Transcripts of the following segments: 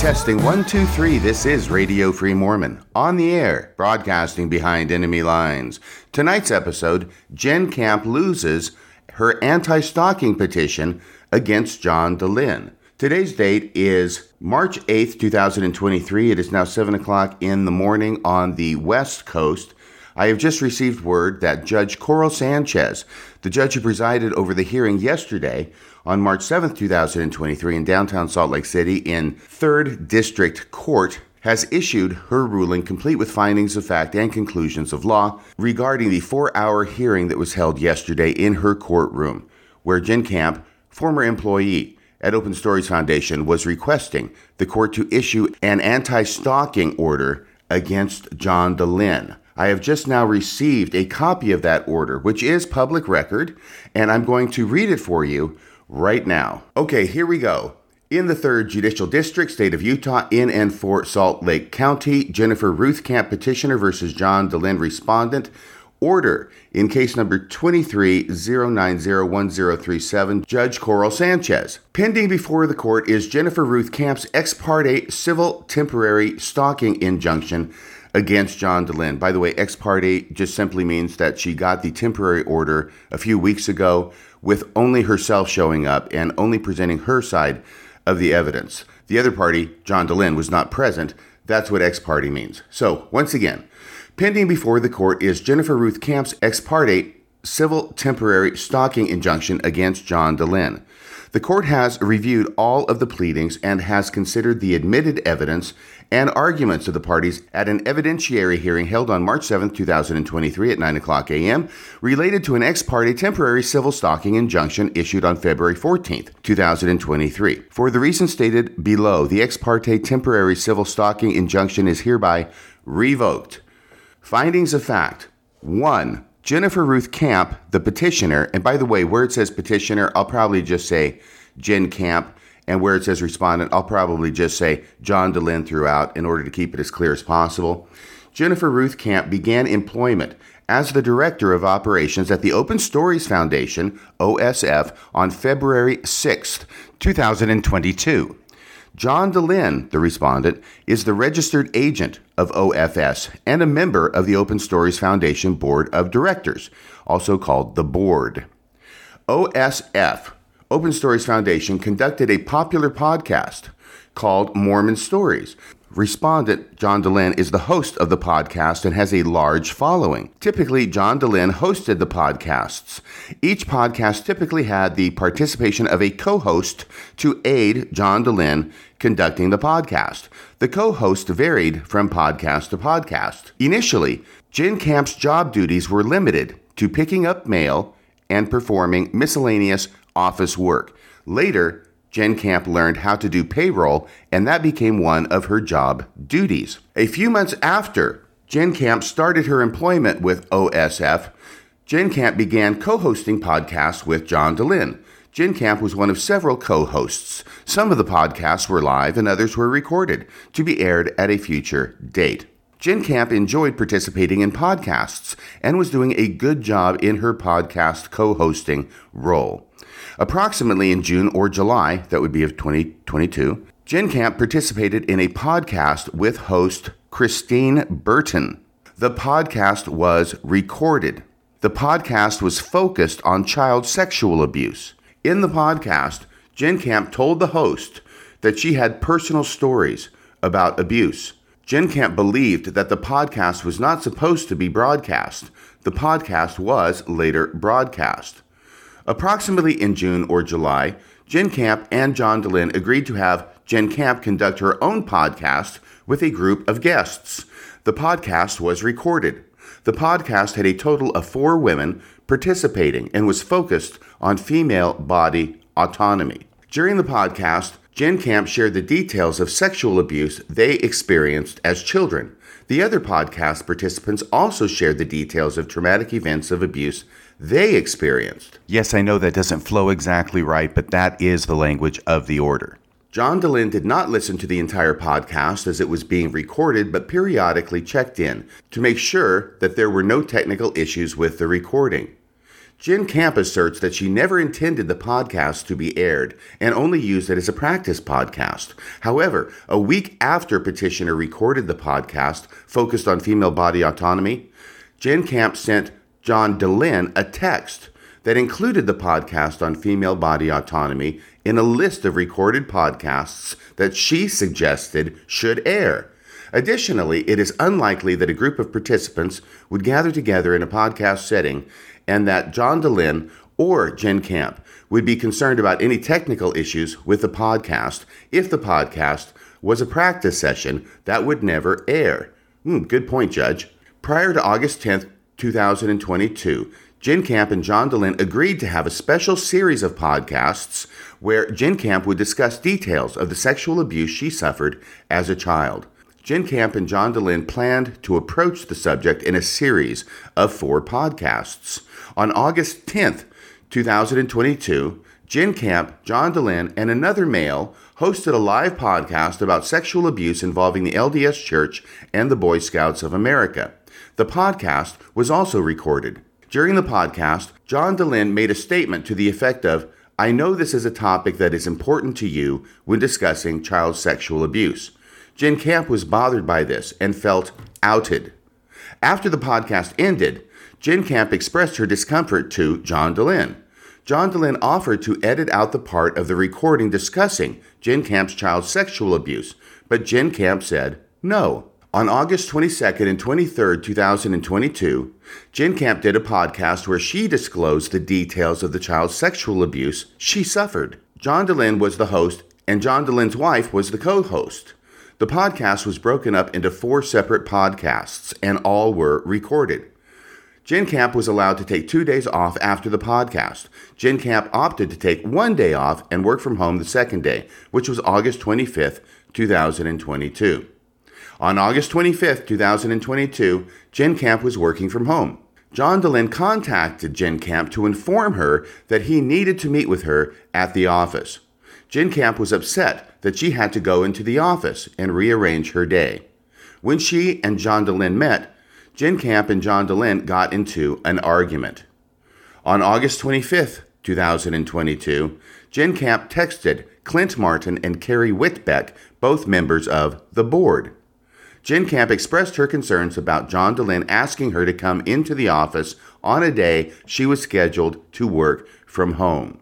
Testing one, two, three. This is Radio Free Mormon on the air, broadcasting behind enemy lines. Tonight's episode Jen Camp loses her anti stalking petition against John Dehlin. Today's date is March 8th, 2023. It is now 7 o'clock in the morning on the West Coast. I have just received word that Judge Coral Sanchez, the judge who presided over the hearing yesterday, on March 7, 2023, in downtown Salt Lake City in 3rd District Court, has issued her ruling complete with findings of fact and conclusions of law regarding the four hour hearing that was held yesterday in her courtroom, where Jen Camp, former employee at Open Stories Foundation, was requesting the court to issue an anti stalking order against John Dehlin. I have just now received a copy of that order, which is public record, and I'm going to read it for you right now. Okay, here we go. In the 3rd Judicial District, State of Utah, in and for Salt Lake County, Jennifer Ruth Camp petitioner versus John Dehlin respondent. Order in case number 23090137, Judge Coral Sanchez. Pending before the court is Jennifer Ruth Camp's ex parte civil temporary stalking injunction against John Dehlin. By the way, ex parte just simply means that she got the temporary order a few weeks ago with only herself showing up and only presenting her side of the evidence. The other party, John Dehlin, was not present. That's what ex parte means. So, once again, pending before the court is Jennifer Ruth Camp's ex parte civil temporary stalking injunction against John Dehlin. The court has reviewed all of the pleadings and has considered the admitted evidence and arguments of the parties at an evidentiary hearing held on March 7, 2023 at 9 o'clock a.m. related to an ex parte temporary civil stalking injunction issued on February 14, 2023. For the reasons stated below, the ex parte temporary civil stalking injunction is hereby revoked. Findings of fact 1. Jennifer Ruth Camp, the petitioner, and by the way, where it says petitioner, I'll probably just say Jen Camp, and where it says respondent, I'll probably just say John Dehlin throughout in order to keep it as clear as possible. Jennifer Ruth Camp began employment as the Director of Operations at the Open Stories Foundation, OSF, on February 6, 2022. John Dehlin, the respondent, is the registered agent of OFS and a member of the Open Stories Foundation Board of Directors, also called the Board. OSF, Open Stories Foundation, conducted a popular podcast called Mormon Stories, Respondent John Dehlin is the host of the podcast and has a large following. Typically, John Dehlin hosted the podcasts. Each podcast typically had the participation of a co host to aid John Dehlin conducting the podcast. The co host varied from podcast to podcast. Initially, Jen Camp's job duties were limited to picking up mail and performing miscellaneous office work. Later, Jen Camp learned how to do payroll, and that became one of her job duties. A few months after Jen Camp started her employment with OSF, Jen Camp began co hosting podcasts with John Dehlin. Jen Camp was one of several co hosts. Some of the podcasts were live and others were recorded to be aired at a future date. Jen Camp enjoyed participating in podcasts and was doing a good job in her podcast co hosting role. Approximately in June or July, that would be of 2022, Jen Camp participated in a podcast with host Christine Burton. The podcast was recorded. The podcast was focused on child sexual abuse. In the podcast, Jen Camp told the host that she had personal stories about abuse. Jen Camp believed that the podcast was not supposed to be broadcast. The podcast was later broadcast. Approximately in June or July, Jen Camp and John Dehlin agreed to have Jen Camp conduct her own podcast with a group of guests. The podcast was recorded. The podcast had a total of four women participating and was focused on female body autonomy. During the podcast, Jen Camp shared the details of sexual abuse they experienced as children. The other podcast participants also shared the details of traumatic events of abuse they experienced. Yes, I know that doesn't flow exactly right, but that is the language of the order. John Dehlin did not listen to the entire podcast as it was being recorded, but periodically checked in to make sure that there were no technical issues with the recording. Jen Camp asserts that she never intended the podcast to be aired and only used it as a practice podcast. However, a week after petitioner recorded the podcast focused on female body autonomy, Jen Camp sent John Dehlin a text that included the podcast on female body autonomy in a list of recorded podcasts that she suggested should air. Additionally, it is unlikely that a group of participants would gather together in a podcast setting and that John Dehlin or Jen Camp would be concerned about any technical issues with the podcast if the podcast was a practice session that would never air. Hmm, good point, Judge. Prior to August 10th, 2022, Jen Camp and John Dehlin agreed to have a special series of podcasts where Jen Camp would discuss details of the sexual abuse she suffered as a child. Jen Camp and John Dehlin planned to approach the subject in a series of four podcasts. On August 10th, 2022, Jen Camp, John Dehlin, and another male hosted a live podcast about sexual abuse involving the LDS Church and the Boy Scouts of America. The podcast was also recorded. During the podcast, John Dehlin made a statement to the effect of, I know this is a topic that is important to you when discussing child sexual abuse. Jen Camp was bothered by this and felt outed. After the podcast ended, Jen Camp expressed her discomfort to John Dehlin. John Dehlin offered to edit out the part of the recording discussing Jen Camp's child sexual abuse, but Jen Camp said no. On August 22nd and 23rd, 2022, Jen Camp did a podcast where she disclosed the details of the child's sexual abuse she suffered. John Dehlin was the host, and John Dehlin's wife was the co host. The podcast was broken up into four separate podcasts, and all were recorded. Jen Camp was allowed to take two days off after the podcast. Jen Camp opted to take one day off and work from home the second day, which was August 25th, 2022. On August 25th, 2022, Jen Camp was working from home. John Dehlin contacted Jen Camp to inform her that he needed to meet with her at the office. Jen Camp was upset that she had to go into the office and rearrange her day. When she and John Dehlin met, Jen Camp and John Dehlin got into an argument. On August 25th, 2022, Jen Camp texted Clint Martin and Carrie Whitbeck, both members of the board. Jen Camp expressed her concerns about John Dehlin asking her to come into the office on a day she was scheduled to work from home.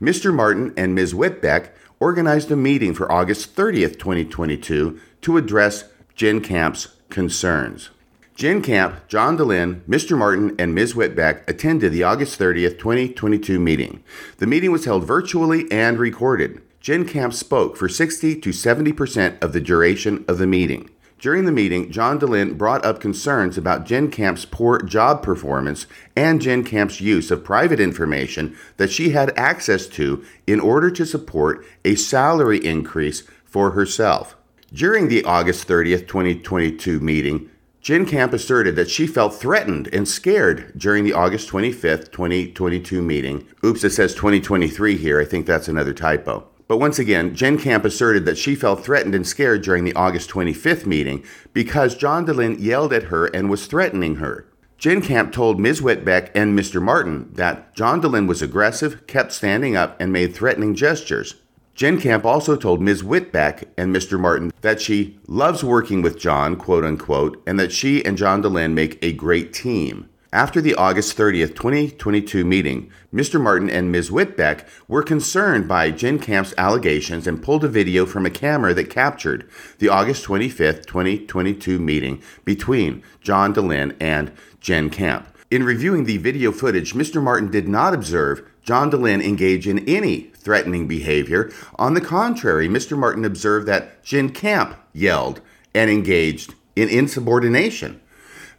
Mr. Martin and Ms. Whitbeck organized a meeting for August 30th, 2022 to address Jen Camp's concerns. Jen Camp, John Dehlin, Mr. Martin, and Ms. Whitbeck attended the August 30th, 2022 meeting. The meeting was held virtually and recorded. Jen Camp spoke for 60 to 70% of the duration of the meeting. During the meeting, John Dehlin brought up concerns about Jen Camp's poor job performance and Jen Camp's use of private information that she had access to in order to support a salary increase for herself. During the August 30th, 2022 meeting, Jen Camp asserted that she felt threatened and scared during the August 25th, 2022 meeting. Oops, it says 2023 here. I think that's another typo. But once again, Jen Camp asserted that she felt threatened and scared during the August 25th meeting because John Dehlin yelled at her and was threatening her. Jen Camp told Ms. Whitbeck and Mr. Martin that John Dehlin was aggressive, kept standing up, and made threatening gestures. Jen Camp also told Ms. Whitbeck and Mr. Martin that she loves working with John, quote unquote, and that she and John Dehlin make a great team. After the August 30th, 2022 meeting, Mr. Martin and Ms. Whitbeck were concerned by Jen Camp's allegations and pulled a video from a camera that captured the August 25th, 2022 meeting between John Dehlin and Jen Camp. In reviewing the video footage, Mr. Martin did not observe John Dehlin engage in any threatening behavior. On the contrary, Mr. Martin observed that Jen Camp yelled and engaged in insubordination.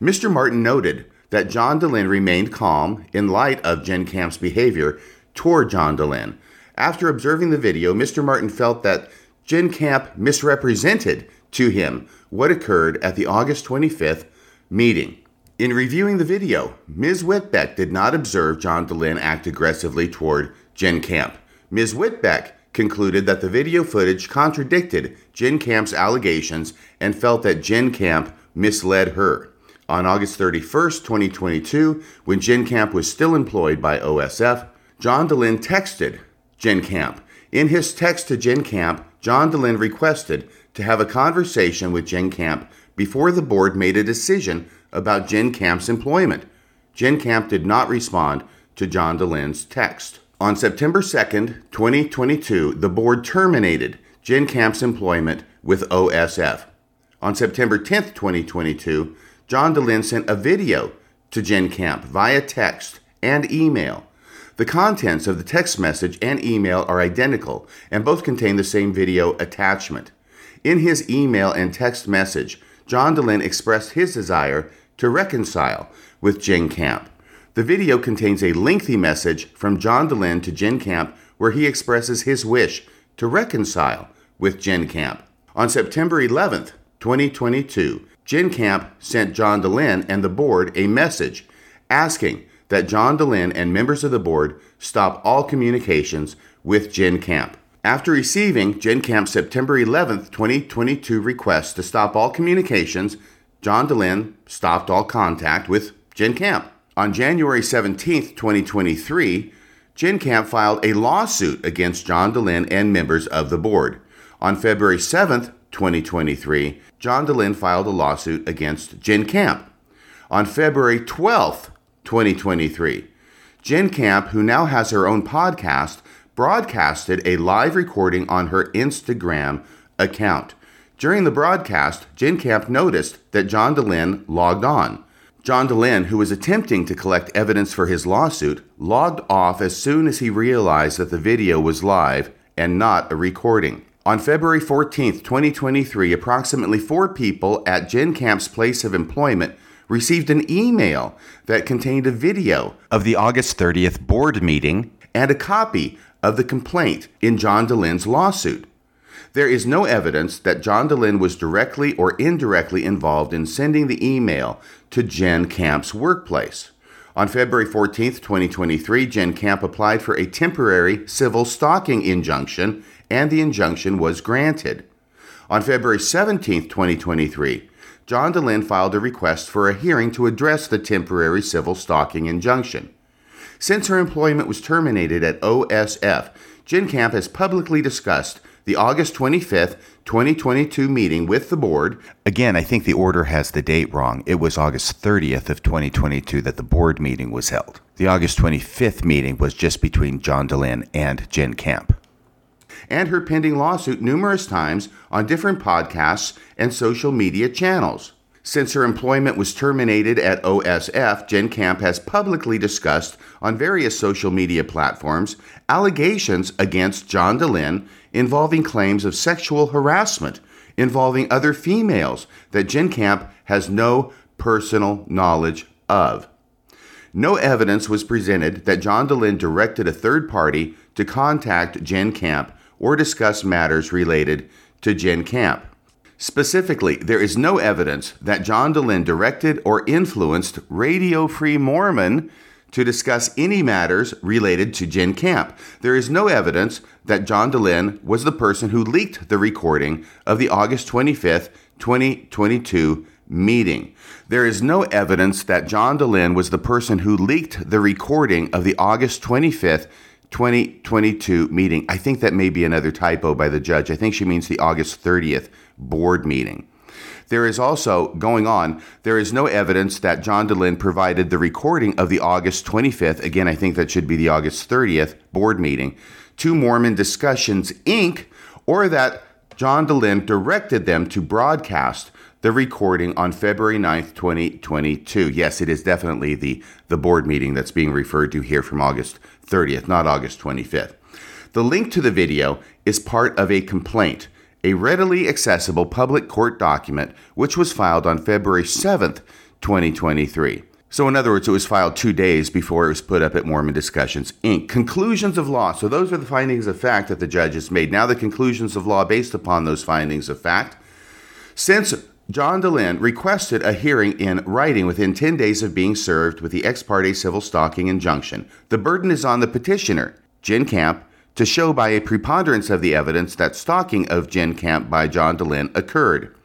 Mr. Martin noted that John Dehlin remained calm in light of Jen Camp's behavior toward John Dehlin. After observing the video, Mr. Martin felt that Jen Camp misrepresented to him what occurred at the August 25th meeting. In reviewing the video, Ms. Whitbeck did not observe John Dehlin act aggressively toward Jen Camp. Ms. Whitbeck concluded that the video footage contradicted Jen Camp's allegations and felt that Jen Camp misled her. On August 31, 2022, when Jen Camp was still employed by OSF, John Dehlin texted Jen Camp. In his text to Jen Camp, John Dehlin requested to have a conversation with Jen Camp before the board made a decision about Jen Camp's employment. Jen Camp did not respond to John Dehlin's text. On September 2nd, 2022, the board terminated Jen Camp's employment with OSF. On September 10th, 2022, John Dehlin sent a video to Jen Camp via text and email. The contents of the text message and email are identical and both contain the same video attachment. In his email and text message, John Dehlin expressed his desire to reconcile with Jen Camp. The video contains a lengthy message from John Dehlin to Jen Camp where he expresses his wish to reconcile with Jen Camp. On September 11th, 2022, Jen Camp sent John Dehlin and the board a message asking that John Dehlin and members of the board stop all communications with Jen Camp. After receiving Jen Camp's September 11th, 2022 request to stop all communications, John Dehlin stopped all contact with Jen Camp. On January 17th, 2023, Jen Camp filed a lawsuit against John Dehlin and members of the board. On February 7th, 2023, John Dehlin filed a lawsuit against Jen Camp. On February 12th, 2023, Jen Camp, who now has her own podcast, broadcasted a live recording on her Instagram account. During the broadcast, Jen Camp noticed that John Dehlin logged on. John Dehlin, who was attempting to collect evidence for his lawsuit, logged off as soon as he realized that the video was live and not a recording. On February 14, 2023, approximately four people at Jen Camp's place of employment received an email that contained a video of the August 30th board meeting and a copy of the complaint in John Dehlin's lawsuit. There is no evidence that John Dehlin was directly or indirectly involved in sending the email to Jen Camp's workplace. On February 14, 2023, Jen Camp applied for a temporary civil stalking injunction and the injunction was granted. On February 17, 2023, John Dehlin filed a request for a hearing to address the temporary civil stalking injunction. Since her employment was terminated at OSF, Jen Camp has publicly discussed the August 25th, 2022 meeting with the board. Again, I think the order has the date wrong. It was August 30th of 2022 that the board meeting was held. The August 25th meeting was just between John Dehlin and Jen Camp and her pending lawsuit numerous times on different podcasts and social media channels. Since her employment was terminated at OSF, Jen Camp has publicly discussed on various social media platforms allegations against John Dehlin involving claims of sexual harassment involving other females that Jen Camp has no personal knowledge of. No evidence was presented that John Dehlin directed a third party to contact Jen Camp or discuss matters related to Jen Camp. Specifically, there is no evidence that John Dehlin directed or influenced Radio Free Mormon to discuss any matters related to Jen Camp. There is no evidence that John Dehlin was the person who leaked the recording of the August 25th, 2022 meeting. There is no evidence that John Dehlin was the person who leaked the recording of the August 25th, 2022 meeting. I think that may be another typo by the judge. I think she means the August 30th board meeting. There is also going on, there is no evidence that John Dehlin provided the recording of the August 25th, again, I think that should be the August 30th board meeting, to Mormon Discussions Inc., or that John Dehlin directed them to broadcast the recording on February 9th, 2022. Yes, it is definitely the, the board meeting that's being referred to here from August 30th, not August 25th. The link to the video is part of a complaint a readily accessible public court document which was filed on February 7th, 2023. So, in other words, it was filed two days before it was put up at Mormon Discussions Inc. Conclusions of law. So, those are the findings of fact that the judge has made. Now, the conclusions of law based upon those findings of fact. Since John Dehlin requested a hearing in writing within 10 days of being served with the ex parte civil stalking injunction, the burden is on the petitioner, Jen Camp, to show by a preponderance of the evidence that stalking of Jen Camp by John Dehlin occurred.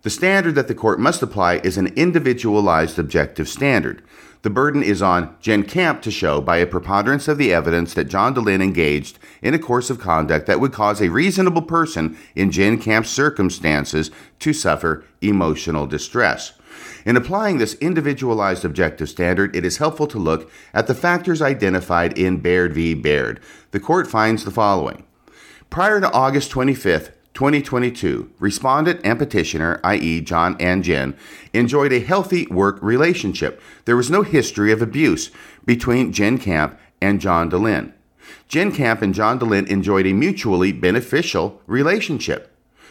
The standard that the court must apply is an individualized objective standard. The burden is on Jen Camp to show by a preponderance of the evidence that John Dehlin engaged in a course of conduct that would cause a reasonable person in Jen Camp's circumstances to suffer emotional distress. In applying this individualized objective standard, it is helpful to look at the factors identified in Baird v. Baird. The court finds the following. Prior to August 25th, 2022, respondent and petitioner, i.e., John and Jen, enjoyed a healthy work relationship. There was no history of abuse between Jen Camp and John Dehlin. Jen Camp and John Dehlin enjoyed a mutually beneficial relationship.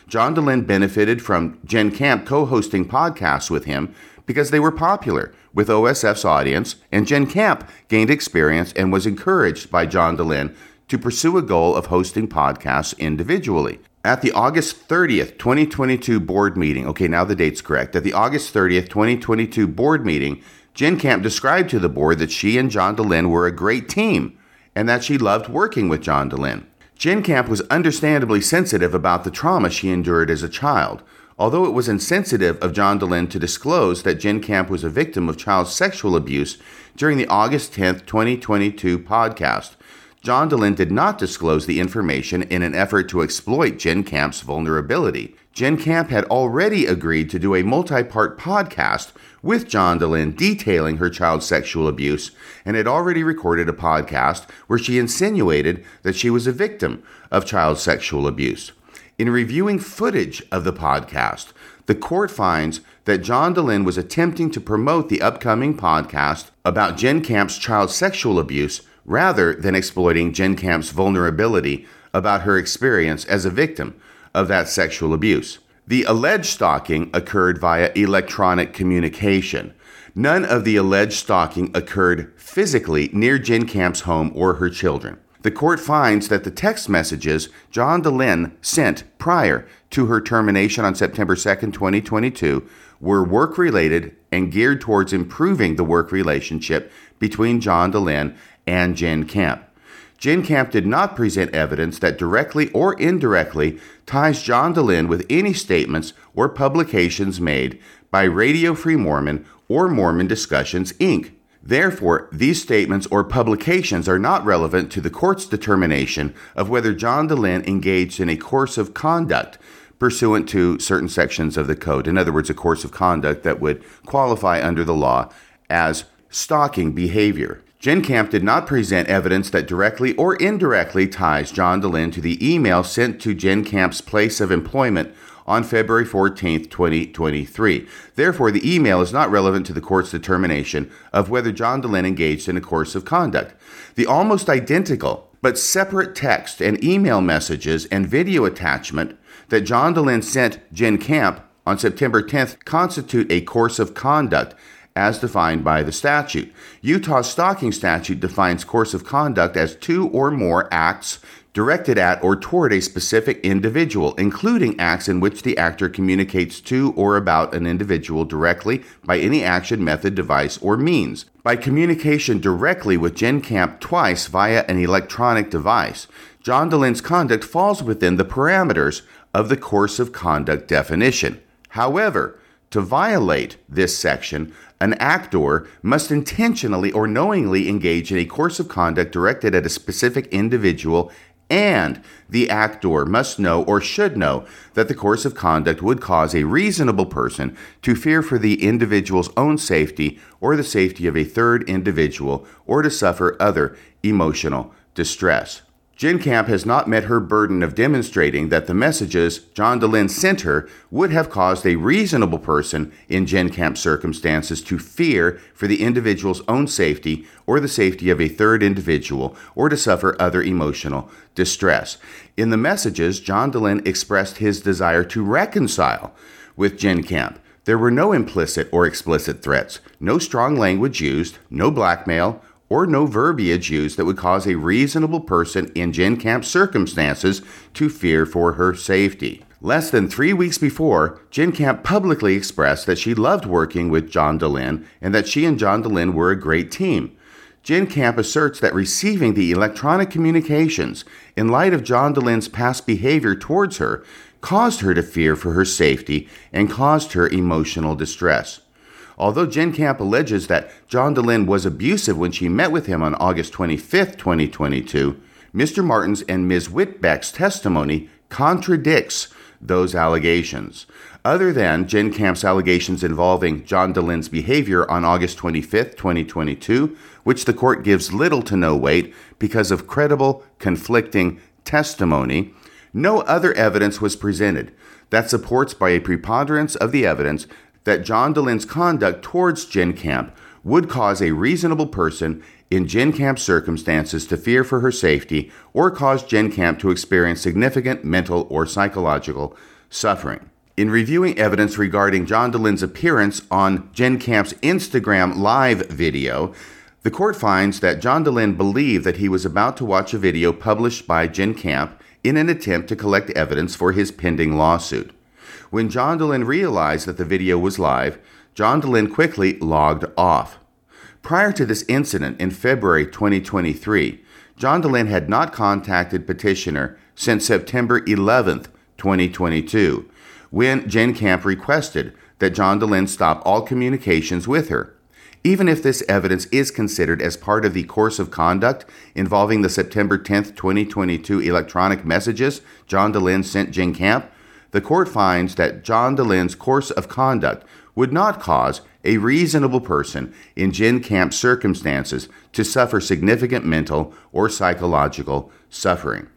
John Dehlin benefited from Jen Camp co hosting podcasts with him because they were popular with OSF's audience, and Jen Camp gained experience and was encouraged by John Dehlin to pursue a goal of hosting podcasts individually. At the August 30th, 2022 board meeting, okay, now the date's correct. At the August 30th, 2022 board meeting, Jen Camp described to the board that she and John Dehlin were a great team and that she loved working with John Dehlin. Jen Camp was understandably sensitive about the trauma she endured as a child. Although it was insensitive of John Dehlin to disclose that Jen Camp was a victim of child sexual abuse during the August 10, 2022 podcast, John Dehlin did not disclose the information in an effort to exploit Jen Camp's vulnerability. Jen Camp had already agreed to do a multi part podcast with John Dehlin detailing her child sexual abuse and had already recorded a podcast where she insinuated that she was a victim of child sexual abuse. In reviewing footage of the podcast, the court finds that John Dehlin was attempting to promote the upcoming podcast about Jen Camp's child sexual abuse rather than exploiting Jen Camp's vulnerability about her experience as a victim of that sexual abuse. The alleged stalking occurred via electronic communication. None of the alleged stalking occurred physically near Jen Camp's home or her children. The court finds that the text messages John Dehlin sent prior to her termination on September 2, 2022, were work related and geared towards improving the work relationship between John Dehlin and Jen Camp. Jen Camp did not present evidence that directly or indirectly ties John Dehlin with any statements or publications made by Radio Free Mormon or Mormon Discussions, Inc. Therefore, these statements or publications are not relevant to the court's determination of whether John Dehlin engaged in a course of conduct pursuant to certain sections of the code. In other words, a course of conduct that would qualify under the law as stalking behavior. Jen Camp did not present evidence that directly or indirectly ties John Dehlin to the email sent to Jen Camp's place of employment on February 14, 2023. Therefore, the email is not relevant to the court's determination of whether John Dehlin engaged in a course of conduct. The almost identical but separate text and email messages and video attachment that John Dehlin sent Jen Camp on September 10th constitute a course of conduct as defined by the statute. Utah's stalking statute defines course of conduct as two or more acts directed at or toward a specific individual, including acts in which the actor communicates to or about an individual directly by any action, method, device, or means. By communication directly with Jen Camp twice via an electronic device, John Dehlin's conduct falls within the parameters of the course of conduct definition. However, to violate this section, an actor must intentionally or knowingly engage in a course of conduct directed at a specific individual, and the actor must know or should know that the course of conduct would cause a reasonable person to fear for the individual's own safety or the safety of a third individual or to suffer other emotional distress. Jen Camp has not met her burden of demonstrating that the messages John Dehlin sent her would have caused a reasonable person in Jen Camp's circumstances to fear for the individual's own safety or the safety of a third individual or to suffer other emotional distress. In the messages, John Dehlin expressed his desire to reconcile with Jen Camp. There were no implicit or explicit threats, no strong language used, no blackmail, or no verbiage used that would cause a reasonable person in Jen Camp's circumstances to fear for her safety. Less than three weeks before, Jen Camp publicly expressed that she loved working with John Dehlin and that she and John Dehlin were a great team. Jen Camp asserts that receiving the electronic communications in light of John Dehlin's past behavior towards her caused her to fear for her safety and caused her emotional distress. Although Jen Camp alleges that John Dehlin was abusive when she met with him on August 25, 2022, Mr. Martin's and Ms. Whitbeck's testimony contradicts those allegations. Other than Jen Camp's allegations involving John Dehlin's behavior on August 25, 2022, which the court gives little to no weight because of credible, conflicting testimony, no other evidence was presented that supports by a preponderance of the evidence that John Dehlin's conduct towards Jen Camp would cause a reasonable person in Jen Camp's circumstances to fear for her safety or cause Jen Camp to experience significant mental or psychological suffering. In reviewing evidence regarding John Dehlin's appearance on Jen Camp's Instagram live video, the court finds that John Dehlin believed that he was about to watch a video published by Jen Camp in an attempt to collect evidence for his pending lawsuit. When John Dehlin realized that the video was live, John Dehlin quickly logged off. Prior to this incident in February 2023, John Dehlin had not contacted petitioner since September 11, 2022, when Jen Camp requested that John Dehlin stop all communications with her. Even if this evidence is considered as part of the course of conduct involving the September 10, 2022 electronic messages John Dehlin sent Jen Camp, the court finds that John Dehlin's course of conduct would not cause a reasonable person in Jen Camp's circumstances to suffer significant mental or psychological suffering.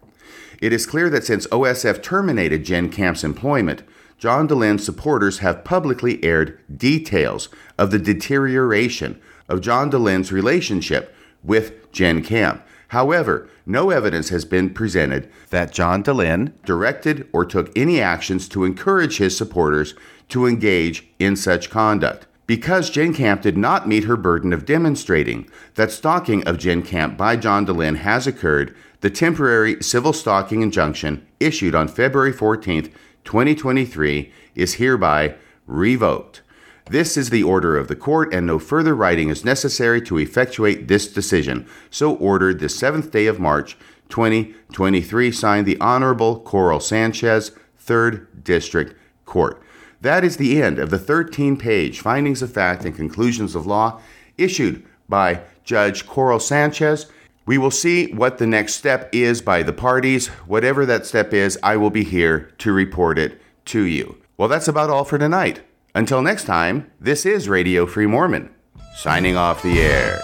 It is clear that since OSF terminated Jen Camp's employment, John Dehlin's supporters have publicly aired details of the deterioration of John Dehlin's relationship with Jen Camp. However, no evidence has been presented that John Dehlin directed or took any actions to encourage his supporters to engage in such conduct. Because Jen Camp did not meet her burden of demonstrating that stalking of Jen Camp by John Dehlin has occurred, the temporary civil stalking injunction issued on February 14, 2023, is hereby revoked. This is the order of the court, and no further writing is necessary to effectuate this decision. So ordered the 7th day of March, 2023, signed the Honorable Coral Sanchez, 3rd District Court. That is the end of the 13 page findings of fact and conclusions of law issued by Judge Coral Sanchez. We will see what the next step is by the parties. Whatever that step is, I will be here to report it to you. Well, that's about all for tonight. Until next time, this is Radio Free Mormon, signing off the air.